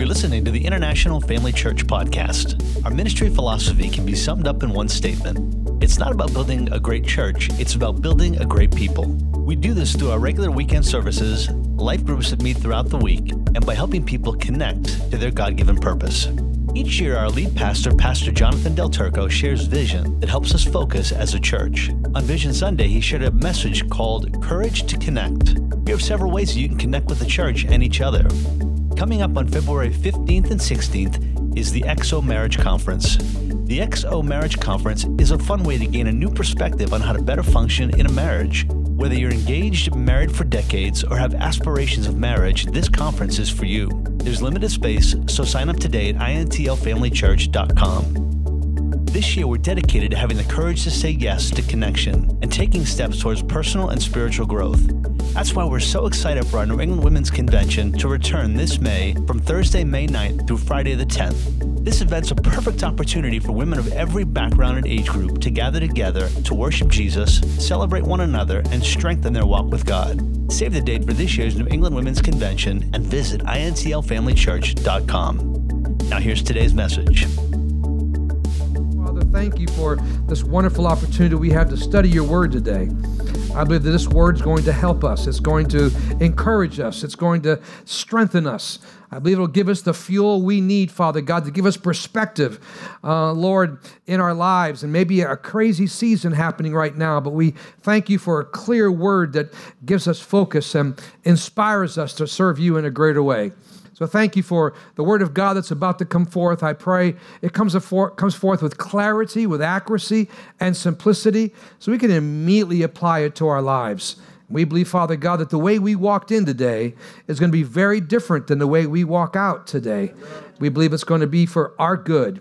You're listening to the International Family Church Podcast. Our ministry philosophy can be summed up in one statement It's not about building a great church, it's about building a great people. We do this through our regular weekend services, life groups that meet throughout the week, and by helping people connect to their God given purpose. Each year, our lead pastor, Pastor Jonathan Del Turco, shares vision that helps us focus as a church. On Vision Sunday, he shared a message called Courage to Connect. We have several ways you can connect with the church and each other. Coming up on February 15th and 16th is the XO Marriage Conference. The XO Marriage Conference is a fun way to gain a new perspective on how to better function in a marriage. Whether you're engaged, married for decades, or have aspirations of marriage, this conference is for you. There's limited space, so sign up today at intlfamilychurch.com. This year, we're dedicated to having the courage to say yes to connection and taking steps towards personal and spiritual growth. That's why we're so excited for our New England Women's Convention to return this May from Thursday, May 9th through Friday the 10th. This event's a perfect opportunity for women of every background and age group to gather together to worship Jesus, celebrate one another, and strengthen their walk with God. Save the date for this year's New England Women's Convention and visit intlfamilychurch.com. Now, here's today's message thank you for this wonderful opportunity we have to study your word today. I believe that this word is going to help us. It's going to encourage us. It's going to strengthen us. I believe it'll give us the fuel we need, Father God, to give us perspective, uh, Lord, in our lives. And maybe a crazy season happening right now, but we thank you for a clear word that gives us focus and inspires us to serve you in a greater way. So thank you for the word of God that's about to come forth. I pray it comes, afore, comes forth with clarity, with accuracy, and simplicity, so we can immediately apply it to our lives. We believe, Father God, that the way we walked in today is going to be very different than the way we walk out today. We believe it's going to be for our good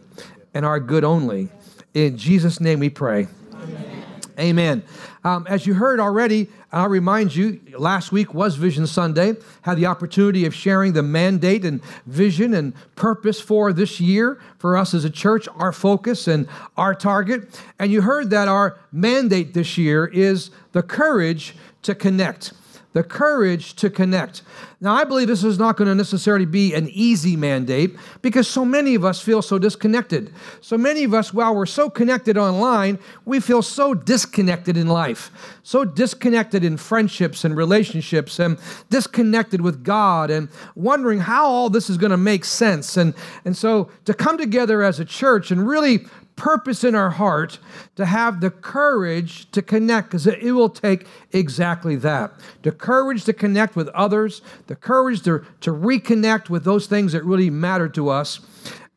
and our good only. In Jesus' name we pray. Amen. Amen. Um, as you heard already, I'll remind you, last week was Vision Sunday. Had the opportunity of sharing the mandate and vision and purpose for this year for us as a church, our focus and our target. And you heard that our mandate this year is the courage to connect the courage to connect. Now, I believe this is not going to necessarily be an easy mandate because so many of us feel so disconnected. So many of us, while we're so connected online, we feel so disconnected in life, so disconnected in friendships and relationships, and disconnected with God, and wondering how all this is going to make sense. And, and so to come together as a church and really purpose in our heart to have the courage to connect because it will take exactly that. The courage to connect with others the courage to, to reconnect with those things that really matter to us.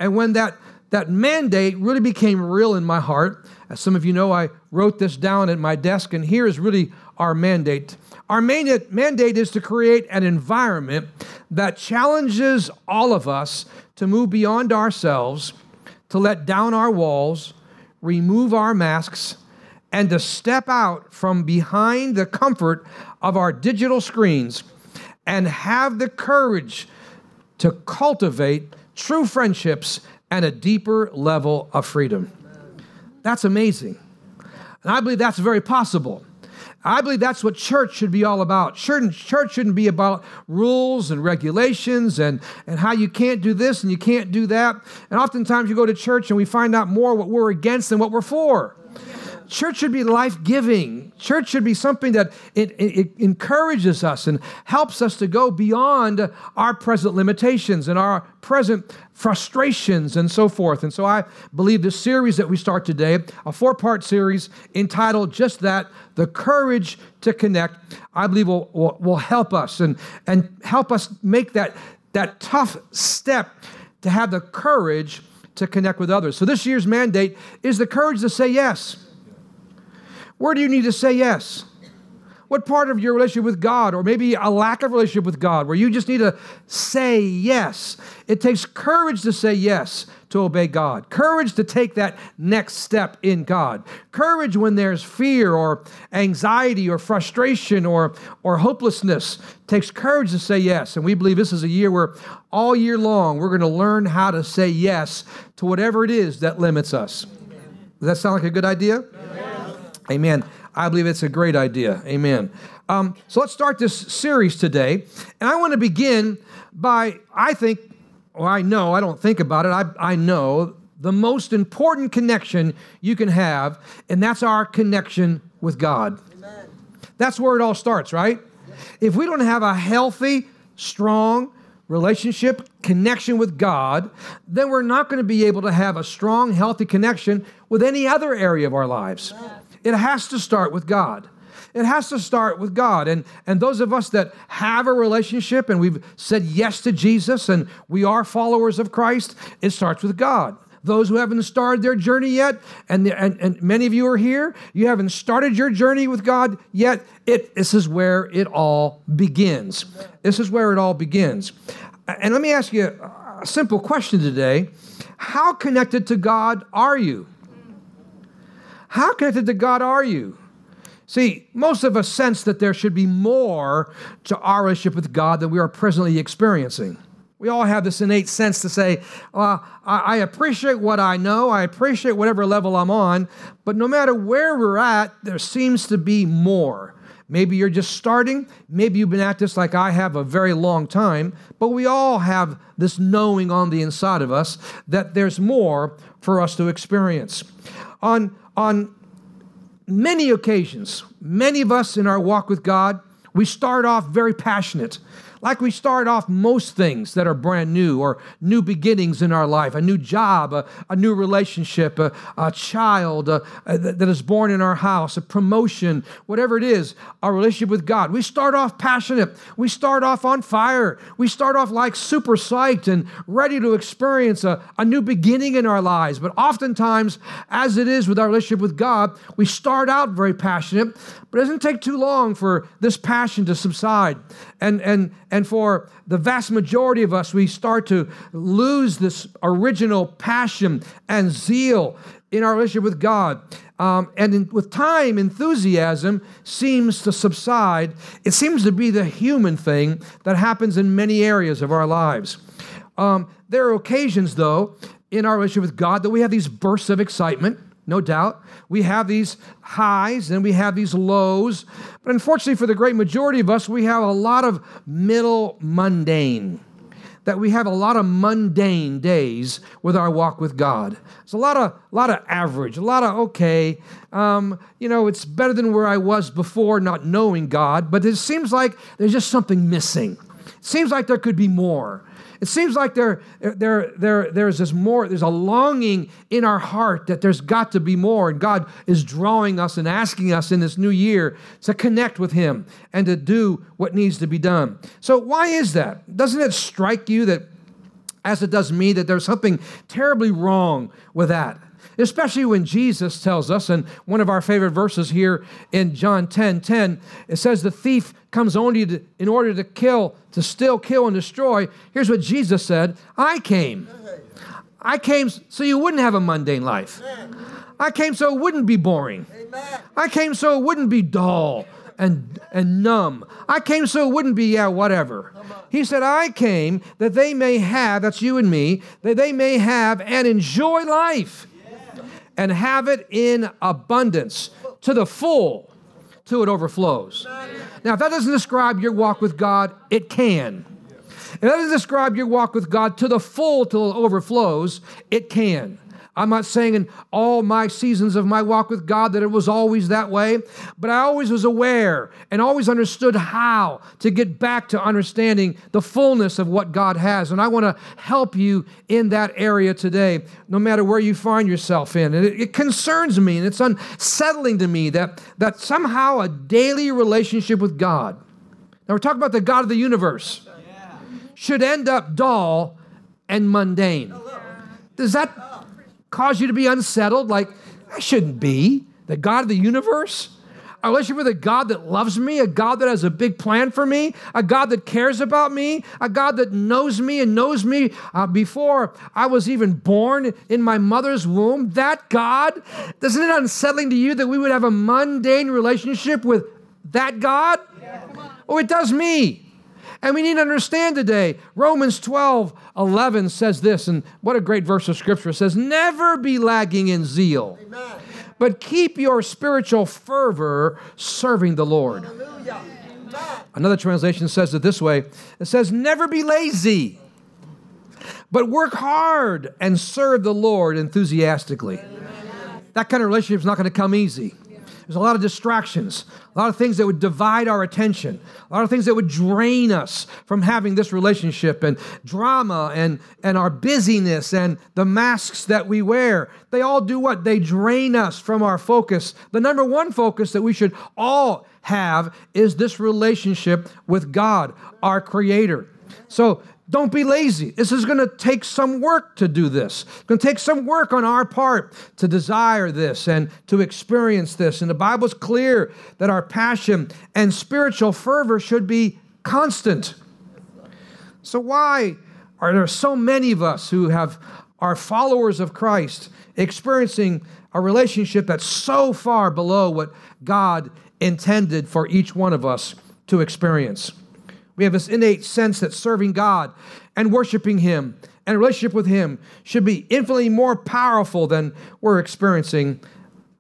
And when that that mandate really became real in my heart as some of you know i wrote this down at my desk and here is really our mandate. Our mandate, mandate is to create an environment that challenges all of us to move beyond ourselves to let down our walls, remove our masks, and to step out from behind the comfort of our digital screens and have the courage to cultivate true friendships and a deeper level of freedom. That's amazing. And I believe that's very possible. I believe that's what church should be all about. Church, church shouldn't be about rules and regulations and, and how you can't do this and you can't do that. And oftentimes you go to church and we find out more what we're against than what we're for. Church should be life giving. Church should be something that it, it, it, encourages us and helps us to go beyond our present limitations and our present frustrations and so forth. And so I believe this series that we start today, a four part series entitled just that The Courage to Connect, I believe will, will, will help us and, and help us make that, that tough step to have the courage to connect with others. So this year's mandate is the courage to say yes. Where do you need to say yes? What part of your relationship with God, or maybe a lack of relationship with God, where you just need to say yes? It takes courage to say yes to obey God, courage to take that next step in God, courage when there's fear or anxiety or frustration or, or hopelessness. It takes courage to say yes. And we believe this is a year where all year long we're going to learn how to say yes to whatever it is that limits us. Does that sound like a good idea? Amen. I believe it's a great idea. Amen. Um, so let's start this series today. And I want to begin by, I think, or I know, I don't think about it, I, I know the most important connection you can have, and that's our connection with God. Amen. That's where it all starts, right? If we don't have a healthy, strong relationship, connection with God, then we're not going to be able to have a strong, healthy connection with any other area of our lives. It has to start with God. It has to start with God. And, and those of us that have a relationship and we've said yes to Jesus and we are followers of Christ, it starts with God. Those who haven't started their journey yet, and, the, and, and many of you are here, you haven't started your journey with God yet, it, this is where it all begins. This is where it all begins. And let me ask you a simple question today How connected to God are you? How connected to God are you? See, most of us sense that there should be more to our relationship with God than we are presently experiencing. We all have this innate sense to say, well, I appreciate what I know, I appreciate whatever level I'm on, but no matter where we're at, there seems to be more. Maybe you're just starting, maybe you've been at this like I have a very long time, but we all have this knowing on the inside of us that there's more for us to experience. On, on many occasions, many of us in our walk with God, we start off very passionate like we start off most things that are brand new or new beginnings in our life a new job, a, a new relationship, a, a child a, that is born in our house, a promotion, whatever it is, our relationship with God. We start off passionate. We start off on fire. We start off like super psyched and ready to experience a, a new beginning in our lives. But oftentimes, as it is with our relationship with God, we start out very passionate, but it doesn't take too long for this passion to subside. And, and, and for the vast majority of us, we start to lose this original passion and zeal in our relationship with God. Um, and in, with time, enthusiasm seems to subside. It seems to be the human thing that happens in many areas of our lives. Um, there are occasions, though, in our relationship with God that we have these bursts of excitement no doubt. We have these highs and we have these lows. But unfortunately, for the great majority of us, we have a lot of middle mundane. That we have a lot of mundane days with our walk with God. It's a lot of, lot of average, a lot of okay. Um, you know, it's better than where I was before, not knowing God. But it seems like there's just something missing. It seems like there could be more. It seems like there, there, there, there's this more, there's a longing in our heart that there's got to be more. And God is drawing us and asking us in this new year to connect with Him and to do what needs to be done. So, why is that? Doesn't it strike you that, as it does me, that there's something terribly wrong with that? Especially when Jesus tells us, and one of our favorite verses here in John 10 10, it says, The thief comes only to, in order to kill, to still kill, and destroy. Here's what Jesus said I came. I came so you wouldn't have a mundane life. I came so it wouldn't be boring. I came so it wouldn't be dull and, and numb. I came so it wouldn't be, yeah, whatever. He said, I came that they may have, that's you and me, that they may have and enjoy life and have it in abundance to the full, till it overflows. Now, if that doesn't describe your walk with God, it can. If that doesn't describe your walk with God to the full till it overflows, it can. I'm not saying in all my seasons of my walk with God that it was always that way, but I always was aware and always understood how to get back to understanding the fullness of what God has. And I want to help you in that area today, no matter where you find yourself in. And it, it concerns me and it's unsettling to me that, that somehow a daily relationship with God, now we're talking about the God of the universe, should end up dull and mundane. Does that cause you to be unsettled? Like, I shouldn't be. The God of the universe? A relationship with a God that loves me, a God that has a big plan for me, a God that cares about me, a God that knows me and knows me uh, before I was even born in my mother's womb. That God, isn't it unsettling to you that we would have a mundane relationship with that God? Yeah. Oh, it does me. And we need to understand today, Romans 12, 11 says this, and what a great verse of scripture. It says, Never be lagging in zeal, Amen. but keep your spiritual fervor serving the Lord. Another translation says it this way it says, Never be lazy, but work hard and serve the Lord enthusiastically. That kind of relationship is not going to come easy. There's a lot of distractions, a lot of things that would divide our attention, a lot of things that would drain us from having this relationship, and drama and, and our busyness and the masks that we wear. They all do what? They drain us from our focus. The number one focus that we should all have is this relationship with God, our Creator. So don't be lazy. This is going to take some work to do this. It's going to take some work on our part to desire this and to experience this. And the Bible's clear that our passion and spiritual fervor should be constant. So, why are there so many of us who have are followers of Christ experiencing a relationship that's so far below what God intended for each one of us to experience? We have this innate sense that serving God and worshiping Him and relationship with Him should be infinitely more powerful than we're experiencing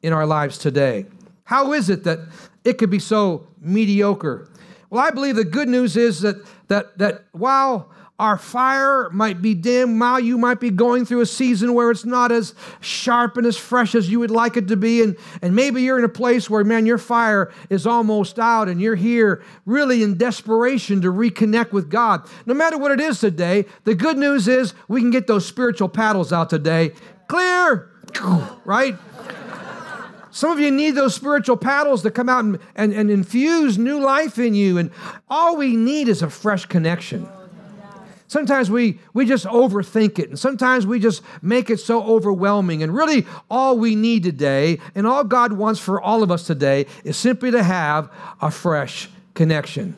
in our lives today. How is it that it could be so mediocre? Well, I believe the good news is that that that while our fire might be dim while you might be going through a season where it's not as sharp and as fresh as you would like it to be. And, and maybe you're in a place where, man, your fire is almost out and you're here really in desperation to reconnect with God. No matter what it is today, the good news is we can get those spiritual paddles out today. Clear, right? Some of you need those spiritual paddles to come out and, and, and infuse new life in you. And all we need is a fresh connection. Sometimes we, we just overthink it, and sometimes we just make it so overwhelming. And really, all we need today, and all God wants for all of us today, is simply to have a fresh connection.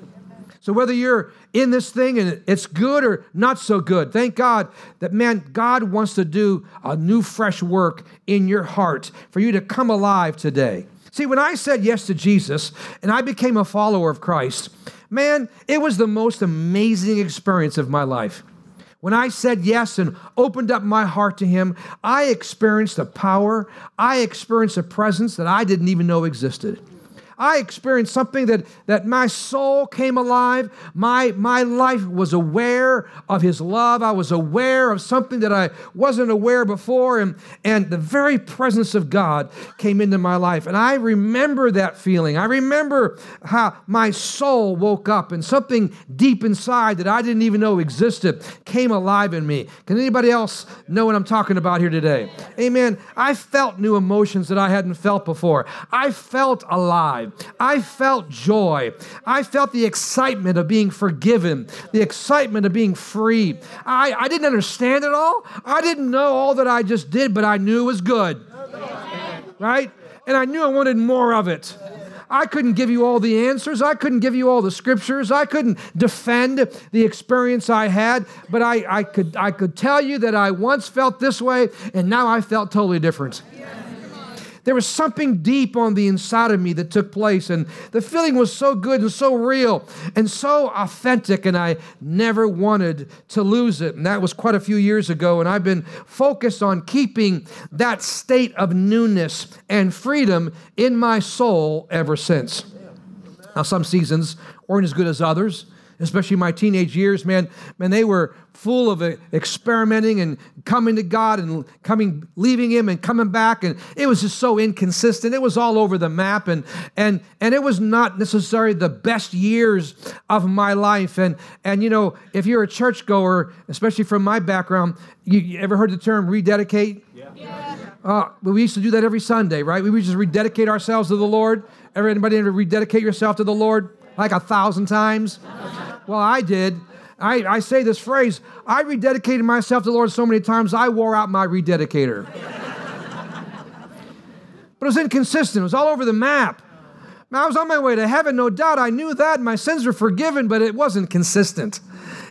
So, whether you're in this thing and it's good or not so good, thank God that, man, God wants to do a new, fresh work in your heart for you to come alive today. See, when I said yes to Jesus and I became a follower of Christ, Man, it was the most amazing experience of my life. When I said yes and opened up my heart to Him, I experienced a power, I experienced a presence that I didn't even know existed. I experienced something that, that my soul came alive. My, my life was aware of His love. I was aware of something that I wasn't aware before. And, and the very presence of God came into my life. And I remember that feeling. I remember how my soul woke up and something deep inside that I didn't even know existed came alive in me. Can anybody else know what I'm talking about here today? Amen. I felt new emotions that I hadn't felt before. I felt alive alive. I felt joy. I felt the excitement of being forgiven, the excitement of being free. I, I didn't understand it all. I didn't know all that I just did, but I knew it was good. Right? And I knew I wanted more of it. I couldn't give you all the answers. I couldn't give you all the scriptures. I couldn't defend the experience I had, but I, I, could, I could tell you that I once felt this way and now I felt totally different. There was something deep on the inside of me that took place, and the feeling was so good and so real and so authentic, and I never wanted to lose it. And that was quite a few years ago, and I've been focused on keeping that state of newness and freedom in my soul ever since. Now, some seasons weren't as good as others especially my teenage years, man, man, they were full of experimenting and coming to God and coming, leaving Him and coming back, and it was just so inconsistent. It was all over the map, and and and it was not necessarily the best years of my life. And and you know, if you're a churchgoer, especially from my background, you, you ever heard the term rededicate? Yeah. yeah. Uh, we used to do that every Sunday, right? We would just rededicate ourselves to the Lord. Everybody ever rededicate yourself to the Lord? Like a thousand times? Well, I did. I, I say this phrase I rededicated myself to the Lord so many times, I wore out my rededicator. but it was inconsistent, it was all over the map. I was on my way to heaven, no doubt. I knew that. My sins were forgiven, but it wasn't consistent.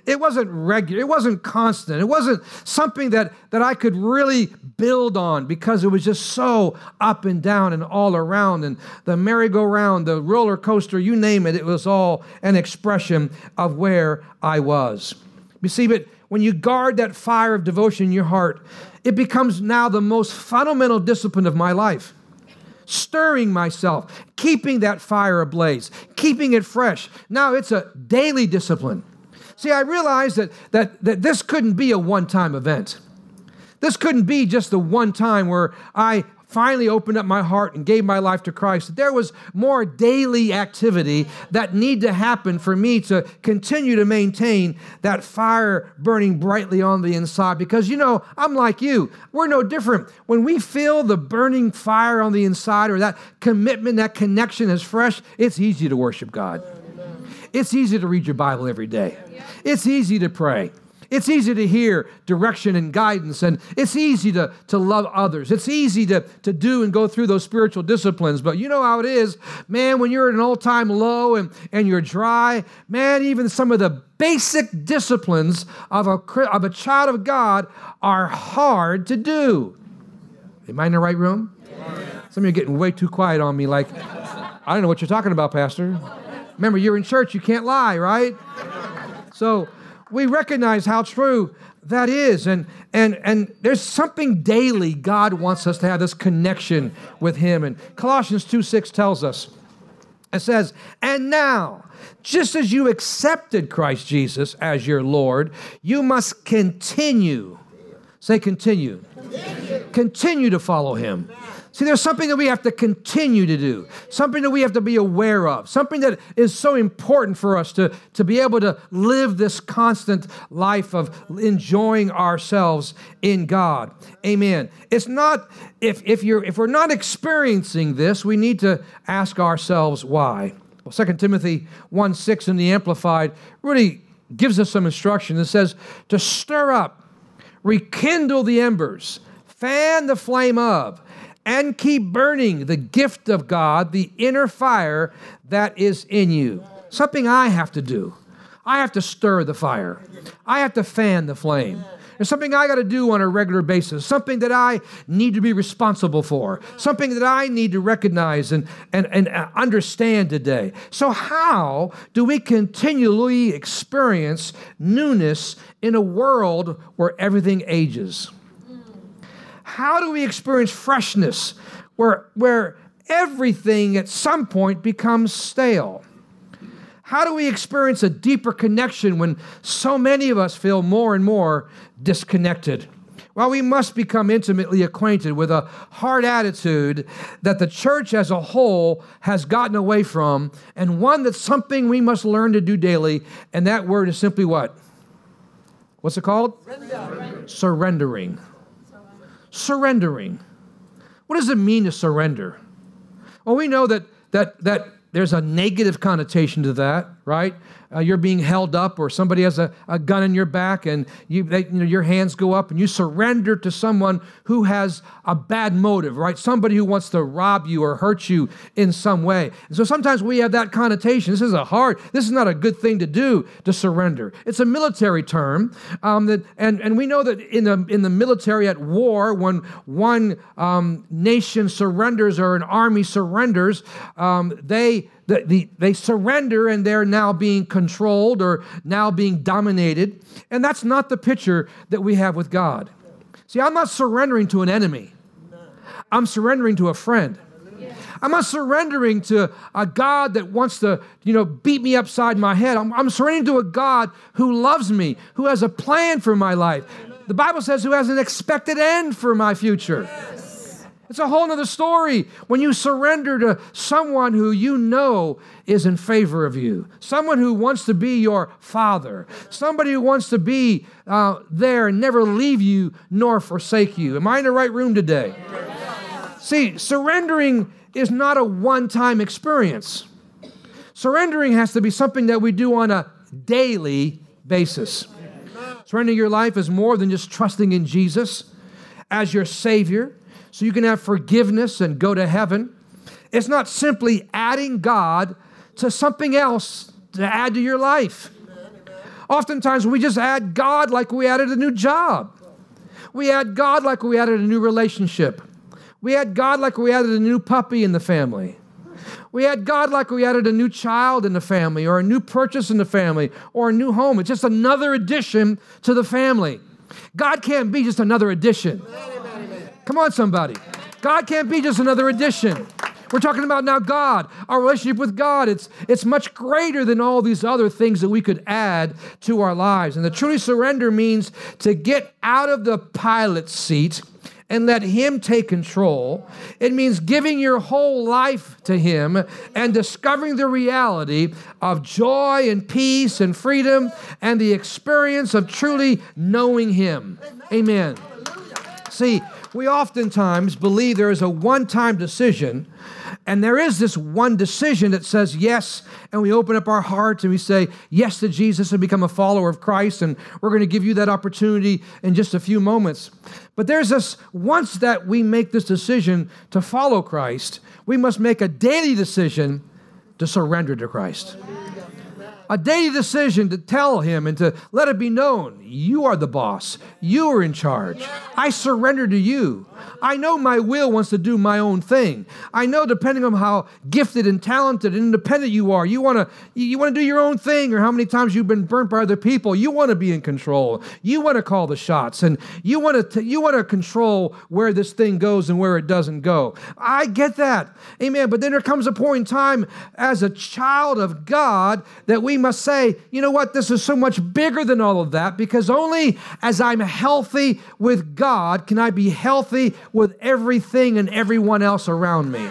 It wasn't regular. It wasn't constant. It wasn't something that, that I could really build on because it was just so up and down and all around. And the merry-go-round, the roller coaster, you name it, it was all an expression of where I was. You see, but when you guard that fire of devotion in your heart, it becomes now the most fundamental discipline of my life stirring myself, keeping that fire ablaze, keeping it fresh. Now it's a daily discipline. See, I realized that, that, that this couldn't be a one time event. This couldn't be just the one time where I finally opened up my heart and gave my life to Christ, there was more daily activity that need to happen for me to continue to maintain that fire burning brightly on the inside. Because, you know, I'm like you. We're no different. When we feel the burning fire on the inside or that commitment, that connection is fresh, it's easy to worship God. It's easy to read your Bible every day. It's easy to pray. It's easy to hear direction and guidance, and it's easy to, to love others. It's easy to, to do and go through those spiritual disciplines. But you know how it is, man, when you're at an all time low and, and you're dry, man, even some of the basic disciplines of a, of a child of God are hard to do. Am I in the right room? Some of you are getting way too quiet on me, like, I don't know what you're talking about, Pastor. Remember, you're in church, you can't lie, right? So, we recognize how true that is. And, and, and there's something daily God wants us to have this connection with Him. And Colossians 2 6 tells us, it says, And now, just as you accepted Christ Jesus as your Lord, you must continue. Say, continue. Continue, continue to follow Him. See, there's something that we have to continue to do, something that we have to be aware of, something that is so important for us to, to be able to live this constant life of enjoying ourselves in God. Amen. It's not, if, if, you're, if we're not experiencing this, we need to ask ourselves why. Well, 2 Timothy 1 6 in the Amplified really gives us some instruction. It says, to stir up, rekindle the embers, fan the flame of, and keep burning the gift of God, the inner fire that is in you. Something I have to do. I have to stir the fire, I have to fan the flame. There's something I got to do on a regular basis, something that I need to be responsible for, something that I need to recognize and, and, and uh, understand today. So, how do we continually experience newness in a world where everything ages? How do we experience freshness where, where everything at some point becomes stale? How do we experience a deeper connection when so many of us feel more and more disconnected? Well, we must become intimately acquainted with a hard attitude that the church as a whole has gotten away from, and one that's something we must learn to do daily. And that word is simply what? What's it called? Surrender. Surrendering surrendering. What does it mean to surrender? Well, we know that that that there's a negative connotation to that, right? uh, you're being held up or somebody has a, a gun in your back and you, they, you know, your hands go up and you surrender to someone who has a bad motive, right? Somebody who wants to rob you or hurt you in some way. And so sometimes we have that connotation. This is a hard, this is not a good thing to do to surrender. It's a military term. Um, that, and, and we know that in the, in the military at war, when one um, nation surrenders or an army surrenders, um, they the, the, they surrender and they're now being controlled or now being dominated. And that's not the picture that we have with God. See, I'm not surrendering to an enemy, I'm surrendering to a friend. I'm not surrendering to a God that wants to, you know, beat me upside my head. I'm, I'm surrendering to a God who loves me, who has a plan for my life. The Bible says who has an expected end for my future. It's a whole other story when you surrender to someone who you know is in favor of you, someone who wants to be your father, somebody who wants to be uh, there and never leave you nor forsake you. Am I in the right room today? See, surrendering is not a one time experience. Surrendering has to be something that we do on a daily basis. Surrendering your life is more than just trusting in Jesus as your Savior so you can have forgiveness and go to heaven. It's not simply adding God to something else to add to your life. Oftentimes, we just add God like we added a new job. We add God like we added a new relationship. We add God like we added a new puppy in the family. We add God like we added a new child in the family, or a new purchase in the family, or a new home. It's just another addition to the family. God can't be just another addition. Come on, somebody. God can't be just another addition. We're talking about now God, our relationship with God. It's, it's much greater than all these other things that we could add to our lives. And the truly surrender means to get out of the pilot seat and let Him take control. It means giving your whole life to Him and discovering the reality of joy and peace and freedom and the experience of truly knowing Him. Amen. See, we oftentimes believe there is a one time decision and there is this one decision that says yes, and we open up our hearts and we say yes to Jesus and become a follower of Christ. And we're going to give you that opportunity in just a few moments. But there's this once that we make this decision to follow Christ, we must make a daily decision to surrender to Christ a daily decision to tell him and to let it be known you are the boss. You are in charge. I surrender to you. I know my will wants to do my own thing. I know depending on how gifted and talented and independent you are, you want to you want to do your own thing or how many times you've been burnt by other people. You want to be in control. You want to call the shots and you want to you want to control where this thing goes and where it doesn't go. I get that. Amen. But then there comes a point in time as a child of God that we must say, you know what, this is so much bigger than all of that because only as I'm healthy with God can I be healthy with everything and everyone else around me.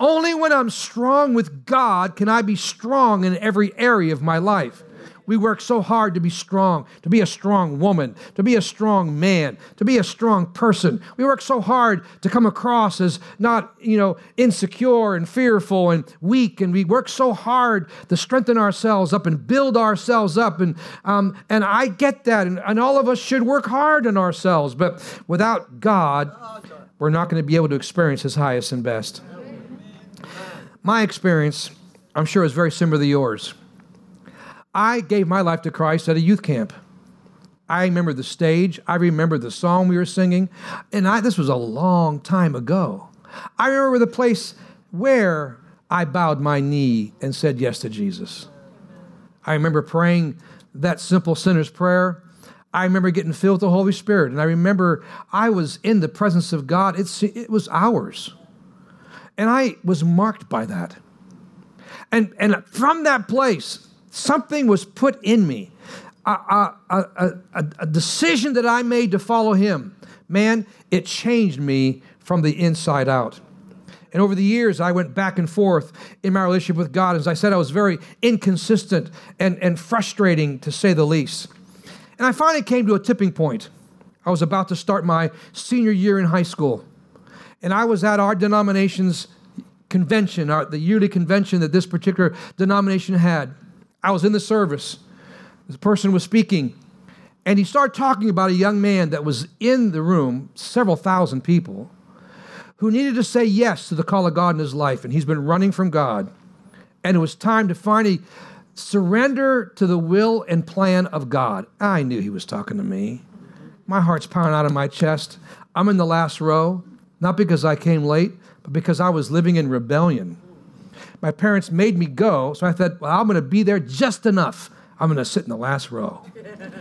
Only when I'm strong with God can I be strong in every area of my life. We work so hard to be strong, to be a strong woman, to be a strong man, to be a strong person. We work so hard to come across as not, you know, insecure and fearful and weak. And we work so hard to strengthen ourselves up and build ourselves up. And, um, and I get that. And, and all of us should work hard on ourselves. But without God, we're not going to be able to experience His highest and best. My experience, I'm sure, is very similar to yours. I gave my life to Christ at a youth camp. I remember the stage. I remember the song we were singing. And I, this was a long time ago. I remember the place where I bowed my knee and said yes to Jesus. I remember praying that simple sinner's prayer. I remember getting filled with the Holy Spirit. And I remember I was in the presence of God. It's, it was hours. And I was marked by that. And, and from that place, Something was put in me, a, a, a, a, decision that I made to follow him. Man, it changed me from the inside out. And over the years, I went back and forth in my relationship with God. As I said, I was very inconsistent and, and frustrating, to say the least. And I finally came to a tipping point. I was about to start my senior year in high school. And I was at our denomination's convention, our, the yearly convention that this particular denomination had. I was in the service. The person was speaking, and he started talking about a young man that was in the room, several thousand people, who needed to say yes to the call of God in his life, and he's been running from God. And it was time to finally surrender to the will and plan of God. I knew he was talking to me. My heart's pounding out of my chest. I'm in the last row, not because I came late, but because I was living in rebellion. My parents made me go, so I thought, well, I'm going to be there just enough. I'm going to sit in the last row.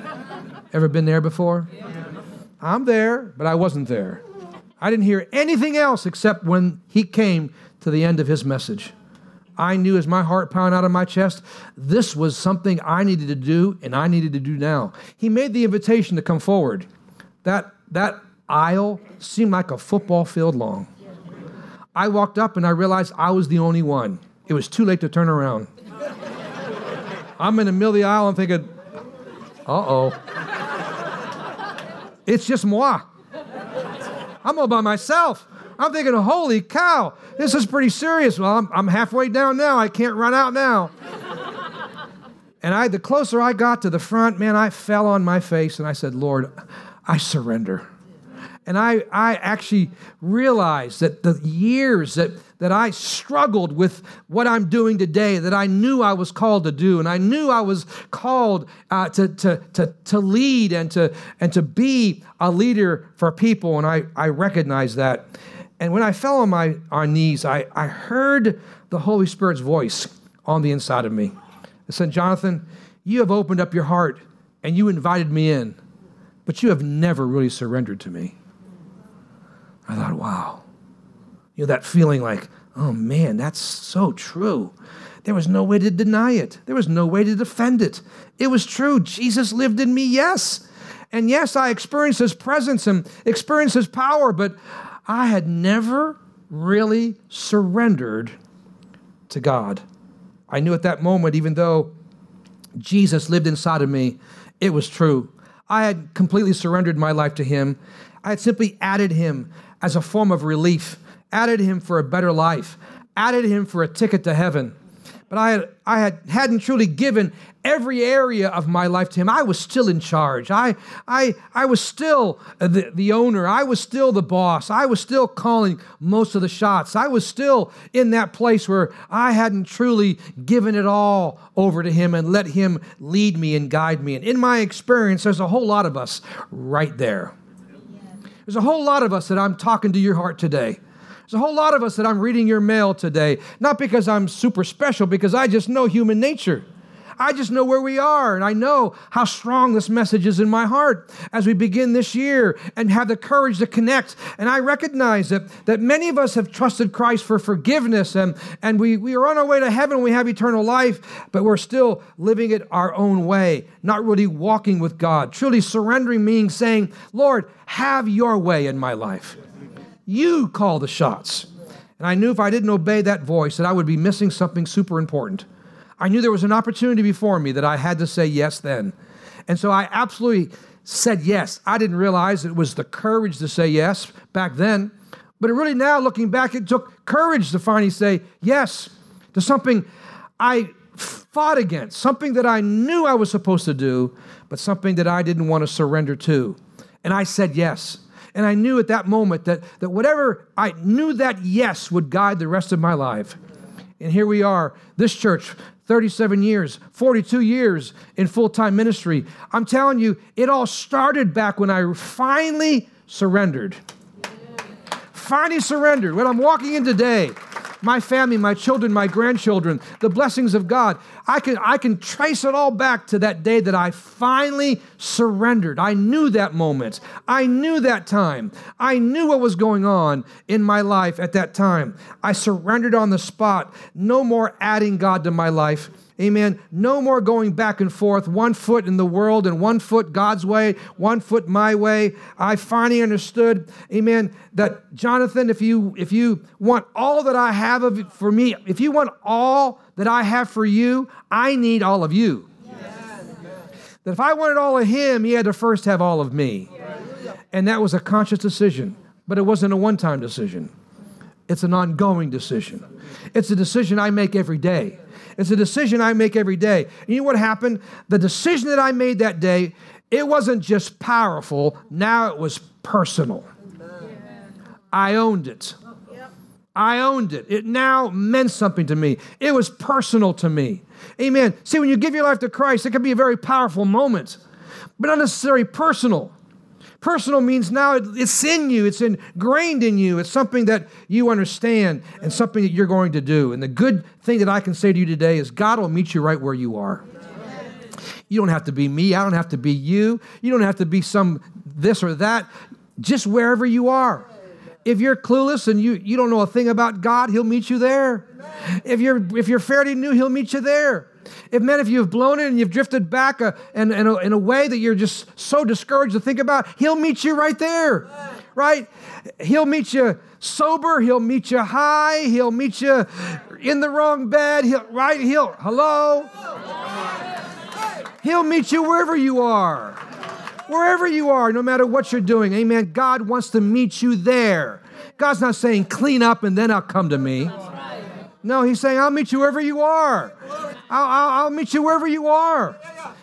Ever been there before? I'm there, but I wasn't there. I didn't hear anything else except when he came to the end of his message. I knew as my heart pounded out of my chest, this was something I needed to do and I needed to do now. He made the invitation to come forward. That, that aisle seemed like a football field long. I walked up and I realized I was the only one. It was too late to turn around. I'm in the middle of the aisle and thinking, uh oh. It's just moi. I'm all by myself. I'm thinking, holy cow, this is pretty serious. Well, I'm, I'm halfway down now. I can't run out now. and I, the closer I got to the front, man, I fell on my face and I said, Lord, I surrender. And I, I actually realized that the years that, that I struggled with what I'm doing today, that I knew I was called to do, and I knew I was called uh, to, to, to, to lead and to, and to be a leader for people, and I, I recognized that. And when I fell on my on knees, I, I heard the Holy Spirit's voice on the inside of me. It said, Jonathan, you have opened up your heart and you invited me in, but you have never really surrendered to me. I thought, wow. You know, that feeling like, oh man, that's so true. There was no way to deny it, there was no way to defend it. It was true. Jesus lived in me, yes. And yes, I experienced his presence and experienced his power, but I had never really surrendered to God. I knew at that moment, even though Jesus lived inside of me, it was true. I had completely surrendered my life to him. I had simply added him as a form of relief, added him for a better life, added him for a ticket to heaven but I, had, I had, hadn't truly given every area of my life to him. I was still in charge. I, I, I was still the, the owner. I was still the boss. I was still calling most of the shots. I was still in that place where I hadn't truly given it all over to him and let him lead me and guide me. And in my experience, there's a whole lot of us right there. There's a whole lot of us that I'm talking to your heart today. There's a whole lot of us that I'm reading your mail today, not because I'm super special, because I just know human nature. I just know where we are, and I know how strong this message is in my heart as we begin this year and have the courage to connect. And I recognize that, that many of us have trusted Christ for forgiveness, and, and we, we are on our way to heaven, we have eternal life, but we're still living it our own way, not really walking with God. Truly surrendering means saying, Lord, have your way in my life. You call the shots. And I knew if I didn't obey that voice, that I would be missing something super important. I knew there was an opportunity before me that I had to say yes then. And so I absolutely said yes. I didn't realize it was the courage to say yes back then. But it really now, looking back, it took courage to finally say yes to something I fought against, something that I knew I was supposed to do, but something that I didn't want to surrender to. And I said yes. And I knew at that moment that, that whatever I knew that yes would guide the rest of my life. And here we are, this church, 37 years, 42 years in full time ministry. I'm telling you, it all started back when I finally surrendered. Finally surrendered. When I'm walking in today, my family, my children, my grandchildren, the blessings of God. I can, I can trace it all back to that day that I finally surrendered. I knew that moment. I knew that time. I knew what was going on in my life at that time. I surrendered on the spot. No more adding God to my life. Amen. No more going back and forth, one foot in the world and one foot God's way, one foot my way. I finally understood, amen, that Jonathan, if you if you want all that I have of for me, if you want all that I have for you, I need all of you. Yes. That if I wanted all of him, he had to first have all of me. And that was a conscious decision, but it wasn't a one-time decision. It's an ongoing decision. It's a decision I make every day. It's a decision I make every day. And you know what happened? The decision that I made that day, it wasn't just powerful, now it was personal. I owned it. I owned it. It now meant something to me. It was personal to me. Amen. See, when you give your life to Christ, it can be a very powerful moment, but not necessarily personal. Personal means now it's in you, it's ingrained in you, it's something that you understand and something that you're going to do. And the good thing that I can say to you today is God will meet you right where you are. You don't have to be me, I don't have to be you, you don't have to be some this or that, just wherever you are. If you're clueless and you, you don't know a thing about God, He'll meet you there. If you're, if you're fairly new, He'll meet you there. If, man, if you've blown it and you've drifted back uh, in, in, a, in a way that you're just so discouraged to think about, He'll meet you right there, right? He'll meet you sober. He'll meet you high. He'll meet you in the wrong bed. He'll, right? He'll, hello? He'll meet you wherever you are. Wherever you are, no matter what you're doing. Amen. God wants to meet you there. God's not saying clean up and then I'll come to me. No, he's saying, I'll meet you wherever you are. I'll, I'll, I'll meet you wherever you are.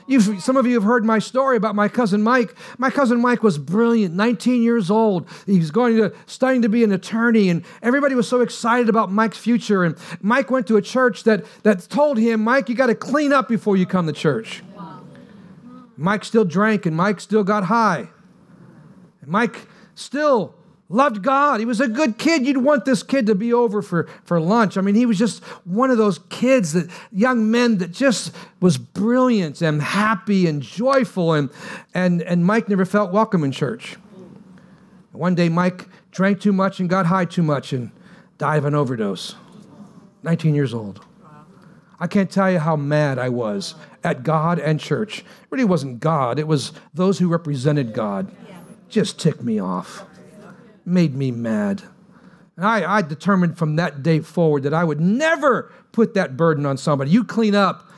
You've, some of you have heard my story about my cousin Mike. My cousin Mike was brilliant, 19 years old. He was going to studying to be an attorney, and everybody was so excited about Mike's future. And Mike went to a church that, that told him, Mike, you got to clean up before you come to church. Mike still drank, and Mike still got high. And Mike still loved God. He was a good kid. You'd want this kid to be over for, for lunch. I mean, he was just one of those kids that young men that just was brilliant and happy and joyful. And, and, and Mike never felt welcome in church. One day, Mike drank too much and got high too much. And died of an overdose. 19 years old. I can't tell you how mad I was at God and church. It really wasn't God, it was those who represented God. Just ticked me off, made me mad. And I, I determined from that day forward that I would never put that burden on somebody. You clean up,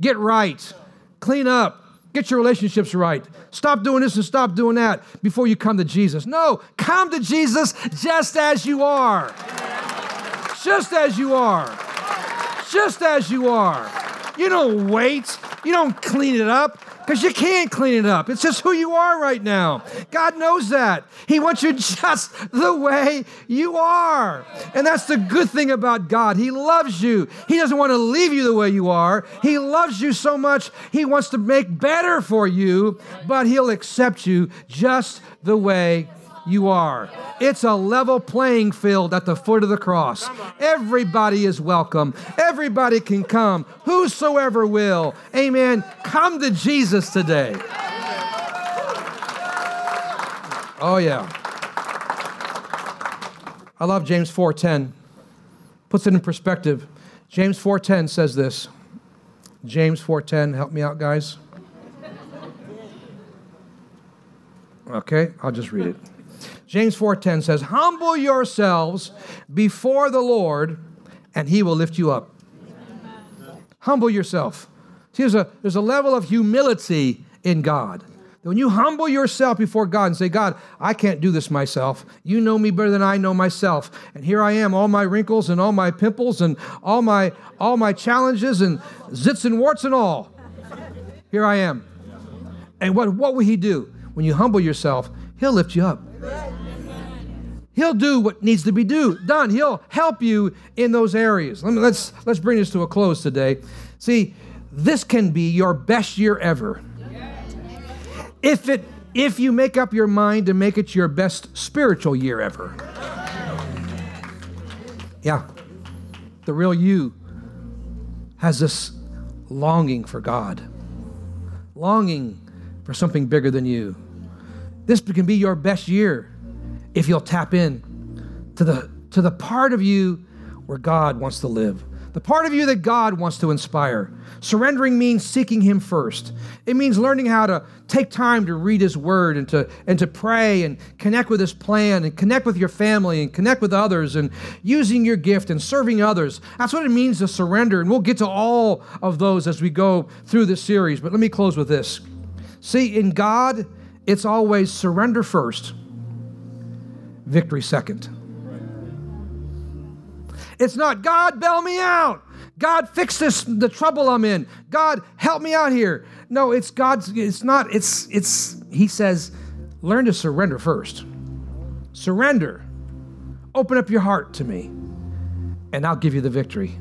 get right, clean up, get your relationships right. Stop doing this and stop doing that before you come to Jesus. No, come to Jesus just as you are. Just as you are. Just as you are. You don't wait. You don't clean it up because you can't clean it up. It's just who you are right now. God knows that. He wants you just the way you are. And that's the good thing about God. He loves you. He doesn't want to leave you the way you are. He loves you so much, He wants to make better for you, but He'll accept you just the way you are. It's a level playing field at the foot of the cross. Everybody is welcome. Everybody can come. Whosoever will. Amen. Come to Jesus today. Oh yeah. I love James 4:10. Puts it in perspective. James 4:10 says this. James 4:10, help me out guys. Okay, I'll just read it. James 4:10 says, "Humble yourselves before the Lord, and he will lift you up." Humble yourself. See, there's a, there's a level of humility in God. When you humble yourself before God and say, God, I can't do this myself. You know me better than I know myself. And here I am, all my wrinkles and all my pimples and all my all my challenges and zits and warts and all. Here I am. And what, what will he do? When you humble yourself, he'll lift you up. He'll do what needs to be do, done. He'll help you in those areas. Let me, let's, let's bring this to a close today. See, this can be your best year ever. If, it, if you make up your mind to make it your best spiritual year ever. Yeah, the real you has this longing for God, longing for something bigger than you. This can be your best year if you'll tap in to the, to the part of you where God wants to live, the part of you that God wants to inspire. Surrendering means seeking Him first. It means learning how to take time to read His Word and to, and to pray and connect with His plan and connect with your family and connect with others and using your gift and serving others. That's what it means to surrender. And we'll get to all of those as we go through this series. But let me close with this. See, in God, it's always surrender first victory second. It's not, God, bail me out. God, fix this, the trouble I'm in. God, help me out here. No, it's God's, it's not, it's, it's, he says, learn to surrender first. Surrender. Open up your heart to me, and I'll give you the victory.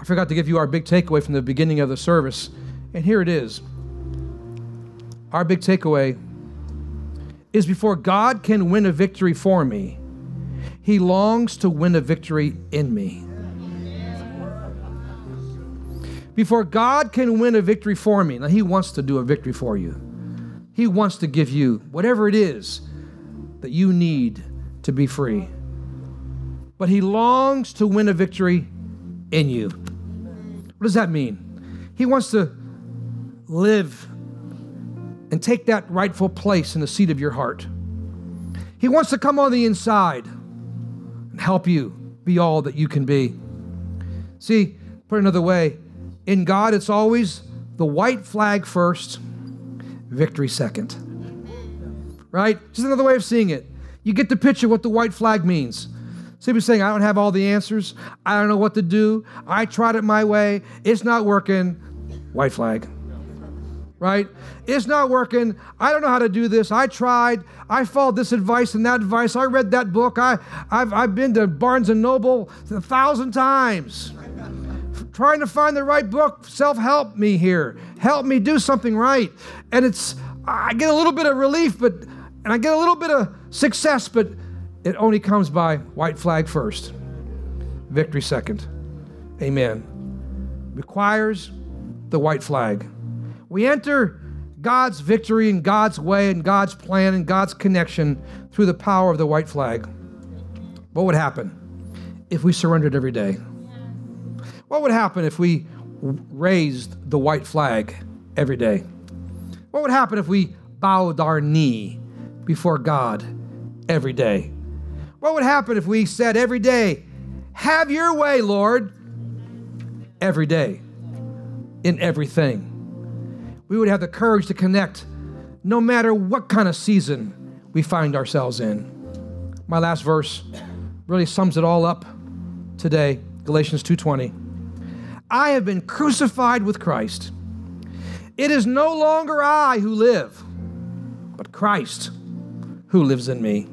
I forgot to give you our big takeaway from the beginning of the service, and here it is. Our big takeaway is before God can win a victory for me, He longs to win a victory in me. Before God can win a victory for me, now He wants to do a victory for you. He wants to give you whatever it is that you need to be free. But He longs to win a victory in you. What does that mean? He wants to live and take that rightful place in the seat of your heart. He wants to come on the inside and help you be all that you can be. See, put another way, in God, it's always the white flag first, victory second. Right? Just another way of seeing it. You get the picture what the white flag means. Simply saying, I don't have all the answers. I don't know what to do. I tried it my way. It's not working. White flag right? It's not working. I don't know how to do this. I tried. I followed this advice and that advice. I read that book. I, I've, I've been to Barnes and Noble a thousand times trying to find the right book. Self help me here. Help me do something right. And it's, I get a little bit of relief, but, and I get a little bit of success, but it only comes by white flag first, victory second. Amen. Requires the white flag. We enter God's victory and God's way and God's plan and God's connection through the power of the white flag. What would happen if we surrendered every day? What would happen if we raised the white flag every day? What would happen if we bowed our knee before God every day? What would happen if we said every day, Have your way, Lord, every day, in everything? We would have the courage to connect no matter what kind of season we find ourselves in. My last verse really sums it all up today, Galatians 2:20. I have been crucified with Christ. It is no longer I who live, but Christ who lives in me.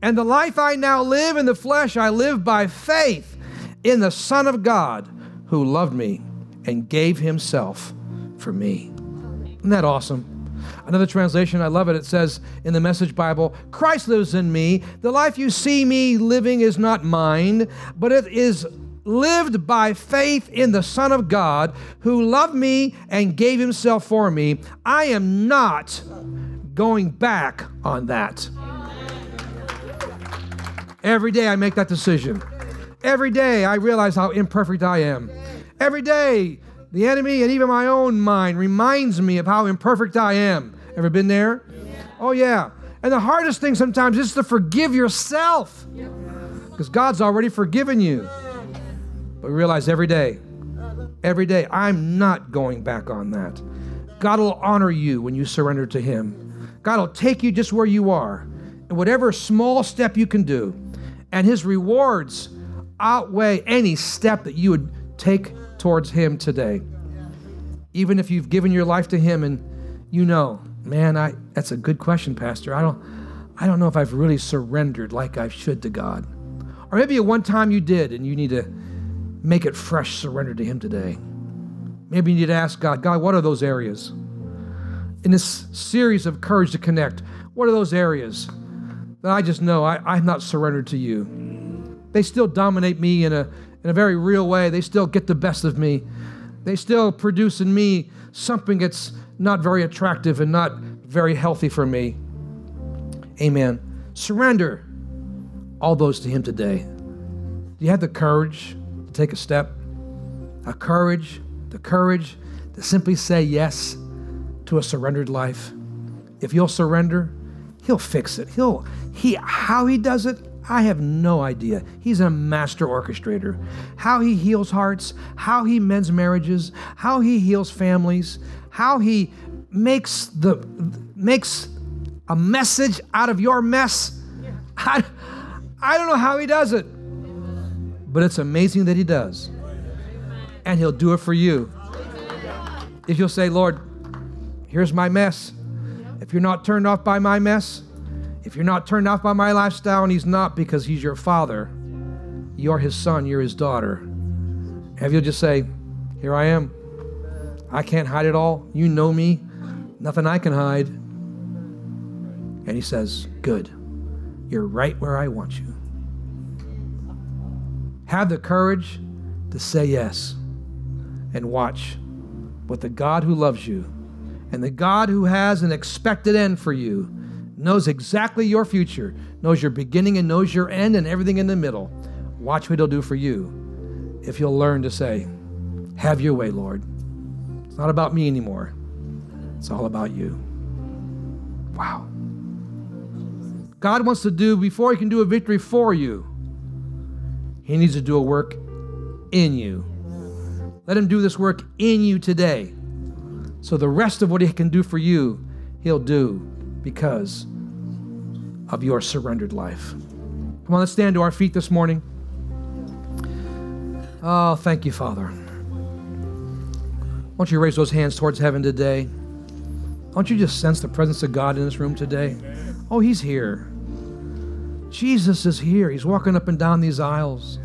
And the life I now live in the flesh, I live by faith in the Son of God who loved me and gave himself for me. Isn't that awesome? Another translation, I love it. It says in the Message Bible Christ lives in me. The life you see me living is not mine, but it is lived by faith in the Son of God who loved me and gave himself for me. I am not going back on that. Every day I make that decision. Every day I realize how imperfect I am. Every day the enemy and even my own mind reminds me of how imperfect I am. Ever been there? Oh, yeah. And the hardest thing sometimes is to forgive yourself because God's already forgiven you. But realize every day, every day, I'm not going back on that. God will honor you when you surrender to Him. God will take you just where you are, and whatever small step you can do, and His rewards outweigh any step that you would take towards Him today. Even if you've given your life to Him and you know, man, I that's a good question, Pastor. I don't I don't know if I've really surrendered like I should to God. Or maybe at one time you did and you need to make it fresh surrender to Him today. Maybe you need to ask God, God, what are those areas? In this series of Courage to Connect, what are those areas that I just know I, I'm not surrendered to you? They still dominate me in a, in a very real way. They still get the best of me. They still produce in me something that's not very attractive and not very healthy for me. Amen. Surrender all those to Him today. Do you have the courage to take a step? A courage, the courage to simply say yes to a surrendered life. If you'll surrender, He'll fix it. He'll He how He does it, I have no idea. He's a master orchestrator. How he heals hearts, how he mends marriages, how he heals families, how he makes the makes a message out of your mess. I, I don't know how he does it, but it's amazing that he does. And he'll do it for you. If you'll say, Lord, here's my mess. If you're not turned off by my mess, if you're not turned off by my lifestyle, and he's not because he's your father, you're his son, you're his daughter. Have you just say, Here I am. I can't hide it all. You know me. Nothing I can hide. And he says, Good. You're right where I want you. Have the courage to say yes and watch what the God who loves you and the God who has an expected end for you knows exactly your future, knows your beginning and knows your end and everything in the middle. Watch what he'll do for you if you'll learn to say, Have your way, Lord. It's not about me anymore, it's all about you. Wow. God wants to do, before he can do a victory for you, he needs to do a work in you. Let him do this work in you today. So the rest of what he can do for you, he'll do because of your surrendered life. Come on, let's stand to our feet this morning. Oh, thank you, Father. Why don't you raise those hands towards heaven today? Don't you just sense the presence of God in this room today? Oh, He's here. Jesus is here. He's walking up and down these aisles.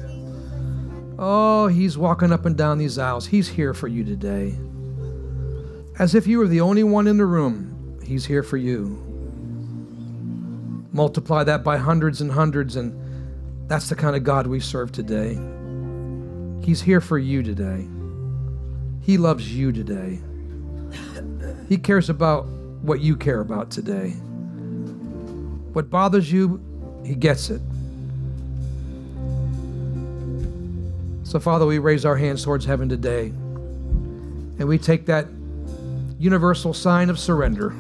Oh, He's walking up and down these aisles. He's here for you today. As if you were the only one in the room, He's here for you. Multiply that by hundreds and hundreds, and that's the kind of God we serve today. He's here for you today. He loves you today. He cares about what you care about today. What bothers you, He gets it. So, Father, we raise our hands towards heaven today and we take that universal sign of surrender.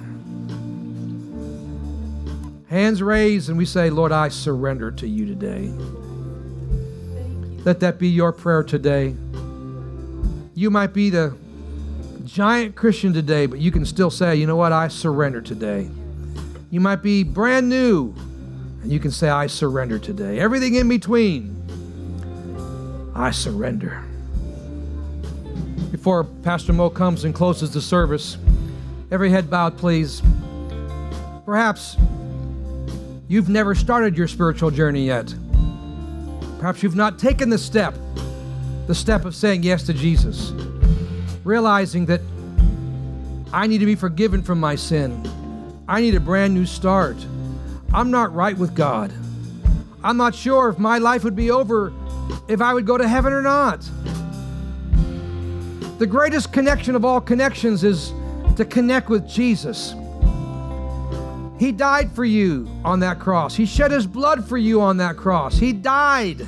Hands raised, and we say, Lord, I surrender to you today. Let that be your prayer today. You might be the giant Christian today, but you can still say, you know what, I surrender today. You might be brand new, and you can say, I surrender today. Everything in between, I surrender. Before Pastor Mo comes and closes the service, every head bowed, please. Perhaps you've never started your spiritual journey yet. Perhaps you've not taken the step, the step of saying yes to Jesus, realizing that I need to be forgiven from my sin. I need a brand new start. I'm not right with God. I'm not sure if my life would be over if I would go to heaven or not. The greatest connection of all connections is to connect with Jesus. He died for you on that cross. He shed his blood for you on that cross. He died,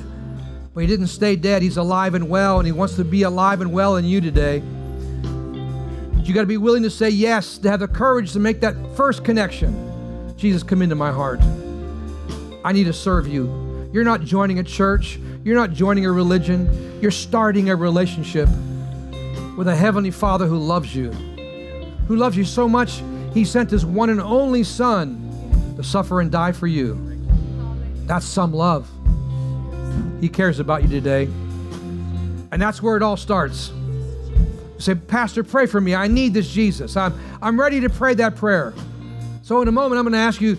but he didn't stay dead. He's alive and well, and he wants to be alive and well in you today. But You got to be willing to say yes, to have the courage to make that first connection. Jesus, come into my heart. I need to serve you. You're not joining a church, you're not joining a religion, you're starting a relationship with a Heavenly Father who loves you, who loves you so much he sent his one and only Son to suffer and die for you. That's some love. He cares about you today. And that's where it all starts. You say, Pastor, pray for me. I need this Jesus. I'm, I'm ready to pray that prayer. So, in a moment, I'm going to ask you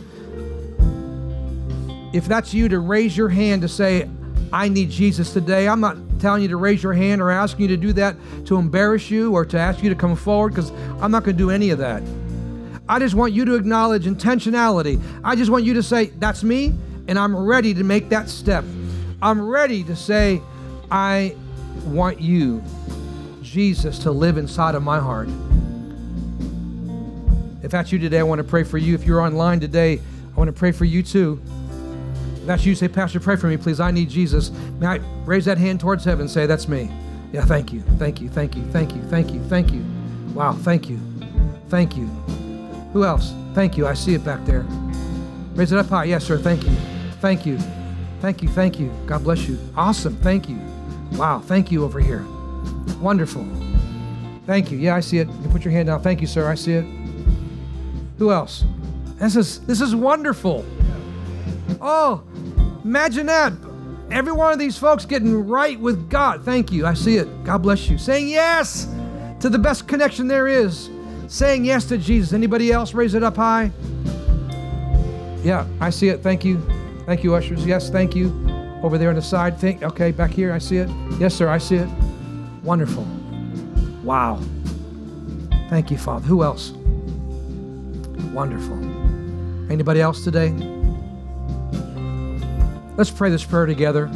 if that's you to raise your hand to say, I need Jesus today. I'm not telling you to raise your hand or asking you to do that to embarrass you or to ask you to come forward because I'm not going to do any of that. I just want you to acknowledge intentionality. I just want you to say, That's me, and I'm ready to make that step. I'm ready to say, I want you, Jesus, to live inside of my heart. If that's you today, I want to pray for you. If you're online today, I want to pray for you too. If that's you, say, Pastor, pray for me, please. I need Jesus. May I raise that hand towards heaven and say, That's me. Yeah, thank you, thank you, thank you, thank you, thank you, thank you. Wow, thank you, thank you. Who else? Thank you. I see it back there. Raise it up high. Yes, sir. Thank you. Thank you. Thank you. Thank you. God bless you. Awesome. Thank you. Wow. Thank you over here. Wonderful. Thank you. Yeah, I see it. You put your hand down. Thank you, sir. I see it. Who else? This is this is wonderful. Oh, imagine that. Every one of these folks getting right with God. Thank you. I see it. God bless you. Saying yes to the best connection there is saying yes to Jesus. Anybody else raise it up high? Yeah, I see it. Thank you. Thank you, ushers. Yes, thank you. Over there on the side. Think okay, back here, I see it. Yes, sir, I see it. Wonderful. Wow. Thank you, Father. Who else? Wonderful. Anybody else today? Let's pray this prayer together.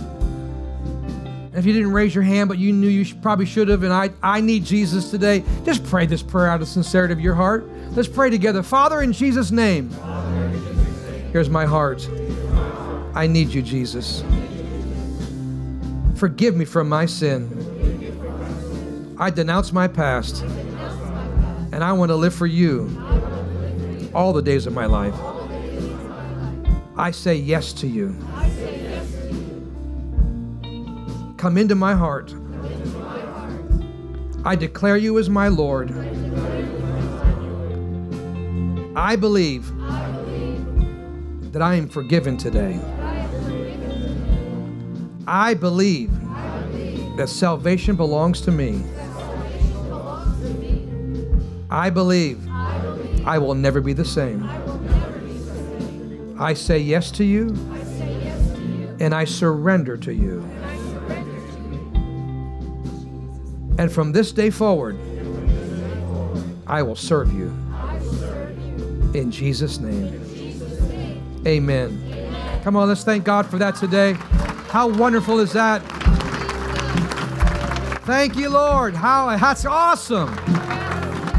If you didn't raise your hand, but you knew you probably should have, and I, I need Jesus today, just pray this prayer out of sincerity of your heart. Let's pray together. Father, in Jesus' name, here's my heart. I need you, Jesus. Forgive me from my sin. I denounce my past, and I want to live for you all the days of my life. I say yes to you. Come into my heart. I declare you as my Lord. I believe that I am forgiven today. I believe that salvation belongs to me. I believe I will never be the same. I say yes to you and I surrender to you. And from this day forward, I will serve you. In Jesus' name. Amen. Come on, let's thank God for that today. How wonderful is that? Thank you, Lord. How that's awesome.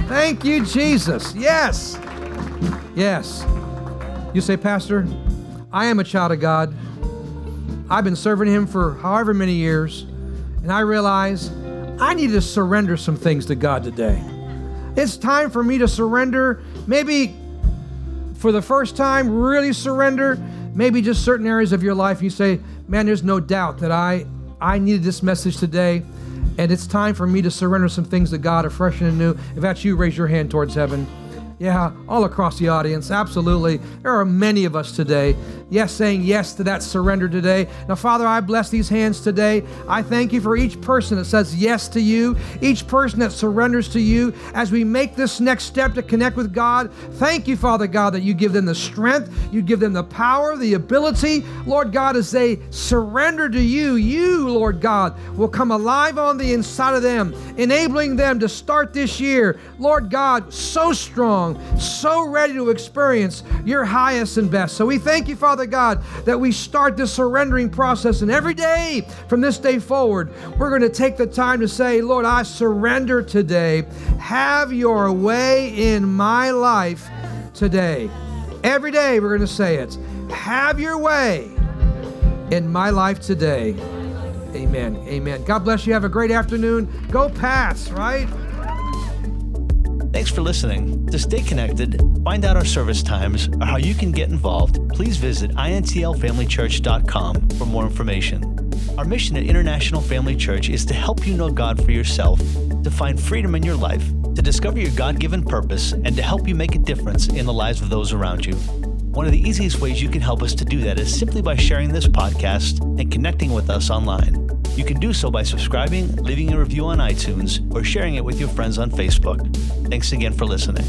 Thank you, Jesus. Yes. Yes. You say, Pastor, I am a child of God. I've been serving Him for however many years and I realized I need to surrender some things to God today. It's time for me to surrender, maybe for the first time, really surrender, maybe just certain areas of your life. You say, Man, there's no doubt that I, I needed this message today, and it's time for me to surrender some things to God afresh and anew. If that's you, raise your hand towards heaven. Yeah, all across the audience, absolutely. There are many of us today, yes, saying yes to that surrender today. Now, Father, I bless these hands today. I thank you for each person that says yes to you, each person that surrenders to you as we make this next step to connect with God. Thank you, Father God, that you give them the strength, you give them the power, the ability. Lord God, as they surrender to you, you, Lord God, will come alive on the inside of them, enabling them to start this year, Lord God, so strong so ready to experience your highest and best. So we thank you, Father God, that we start this surrendering process. And every day from this day forward, we're going to take the time to say, Lord, I surrender today. Have your way in my life today. Every day we're going to say it. Have your way in my life today. Amen. Amen. God bless you. Have a great afternoon. Go Pats, right? Thanks for listening. To stay connected, find out our service times, or how you can get involved, please visit intlfamilychurch.com for more information. Our mission at International Family Church is to help you know God for yourself, to find freedom in your life, to discover your God given purpose, and to help you make a difference in the lives of those around you. One of the easiest ways you can help us to do that is simply by sharing this podcast and connecting with us online. You can do so by subscribing, leaving a review on iTunes, or sharing it with your friends on Facebook. Thanks again for listening.